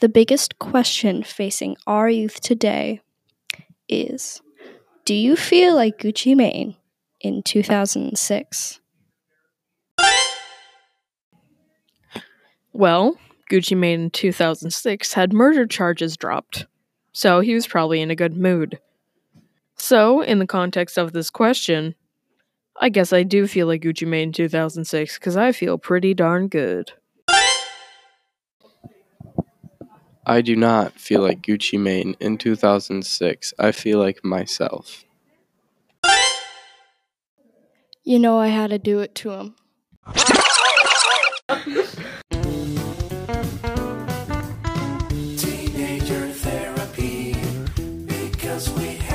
The biggest question facing our youth today is Do you feel like Gucci Mane in 2006? Well, Gucci Mane in 2006 had murder charges dropped, so he was probably in a good mood. So, in the context of this question, I guess I do feel like Gucci Mane in 2006 because I feel pretty darn good. I do not feel like Gucci Mane in 2006. I feel like myself. You know, I had to do it to him. Teenager therapy because we have